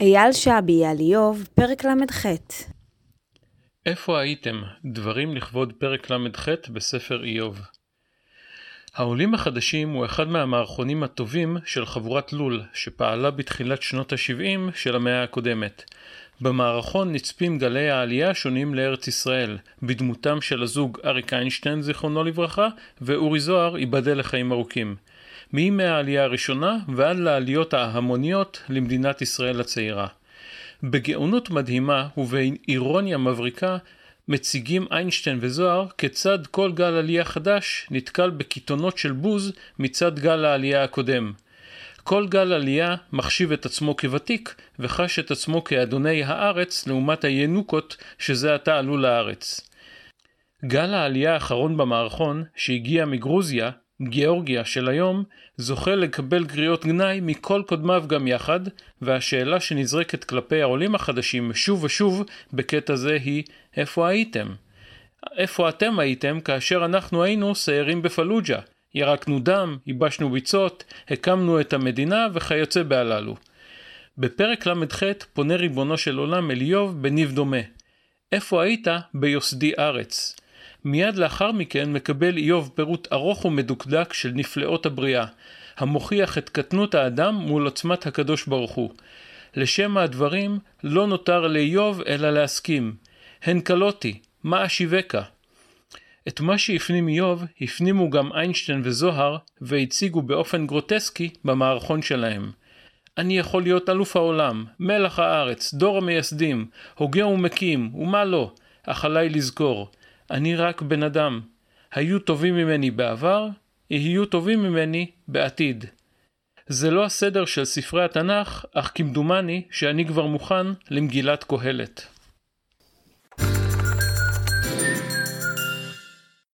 אייל שבי על איוב, פרק ל"ח. איפה הייתם? דברים לכבוד פרק ל"ח בספר איוב. העולים החדשים הוא אחד מהמערכונים הטובים של חבורת לול, שפעלה בתחילת שנות ה-70 של המאה הקודמת. במערכון נצפים גלי העלייה השונים לארץ ישראל, בדמותם של הזוג אריק איינשטיין זיכרונו לברכה, ואורי זוהר ייבדל לחיים ארוכים. מימי העלייה הראשונה ועד לעליות ההמוניות למדינת ישראל הצעירה. בגאונות מדהימה ובאירוניה מבריקה מציגים איינשטיין וזוהר כיצד כל גל עלייה חדש נתקל בקיתונות של בוז מצד גל העלייה הקודם. כל גל עלייה מחשיב את עצמו כוותיק וחש את עצמו כאדוני הארץ לעומת הינוקות שזה עתה עלו לארץ. גל העלייה האחרון במערכון, שהגיע מגרוזיה, גיאורגיה של היום זוכה לקבל קריאות גנאי מכל קודמיו גם יחד, והשאלה שנזרקת כלפי העולים החדשים שוב ושוב בקטע זה היא איפה הייתם? איפה אתם הייתם כאשר אנחנו היינו סיירים בפלוג'ה? ירקנו דם, ייבשנו ביצות, הקמנו את המדינה וכיוצא בהללו. בפרק ל"ח פונה ריבונו של עולם אל איוב בניב דומה. איפה היית ביוסדי ארץ? מיד לאחר מכן מקבל איוב פירוט ארוך ומדוקדק של נפלאות הבריאה, המוכיח את קטנות האדם מול עוצמת הקדוש ברוך הוא. לשם הדברים לא נותר לאיוב אלא להסכים. הן קלותי, מה אשיבקה? את מה שהפנים איוב הפנימו גם איינשטיין וזוהר והציגו באופן גרוטסקי במערכון שלהם. אני יכול להיות אלוף העולם, מלח הארץ, דור המייסדים, הוגה ומקים, ומה לא, אך עליי לזכור, אני רק בן אדם. היו טובים ממני בעבר, יהיו טובים ממני בעתיד. זה לא הסדר של ספרי התנ"ך, אך כמדומני שאני כבר מוכן למגילת קהלת.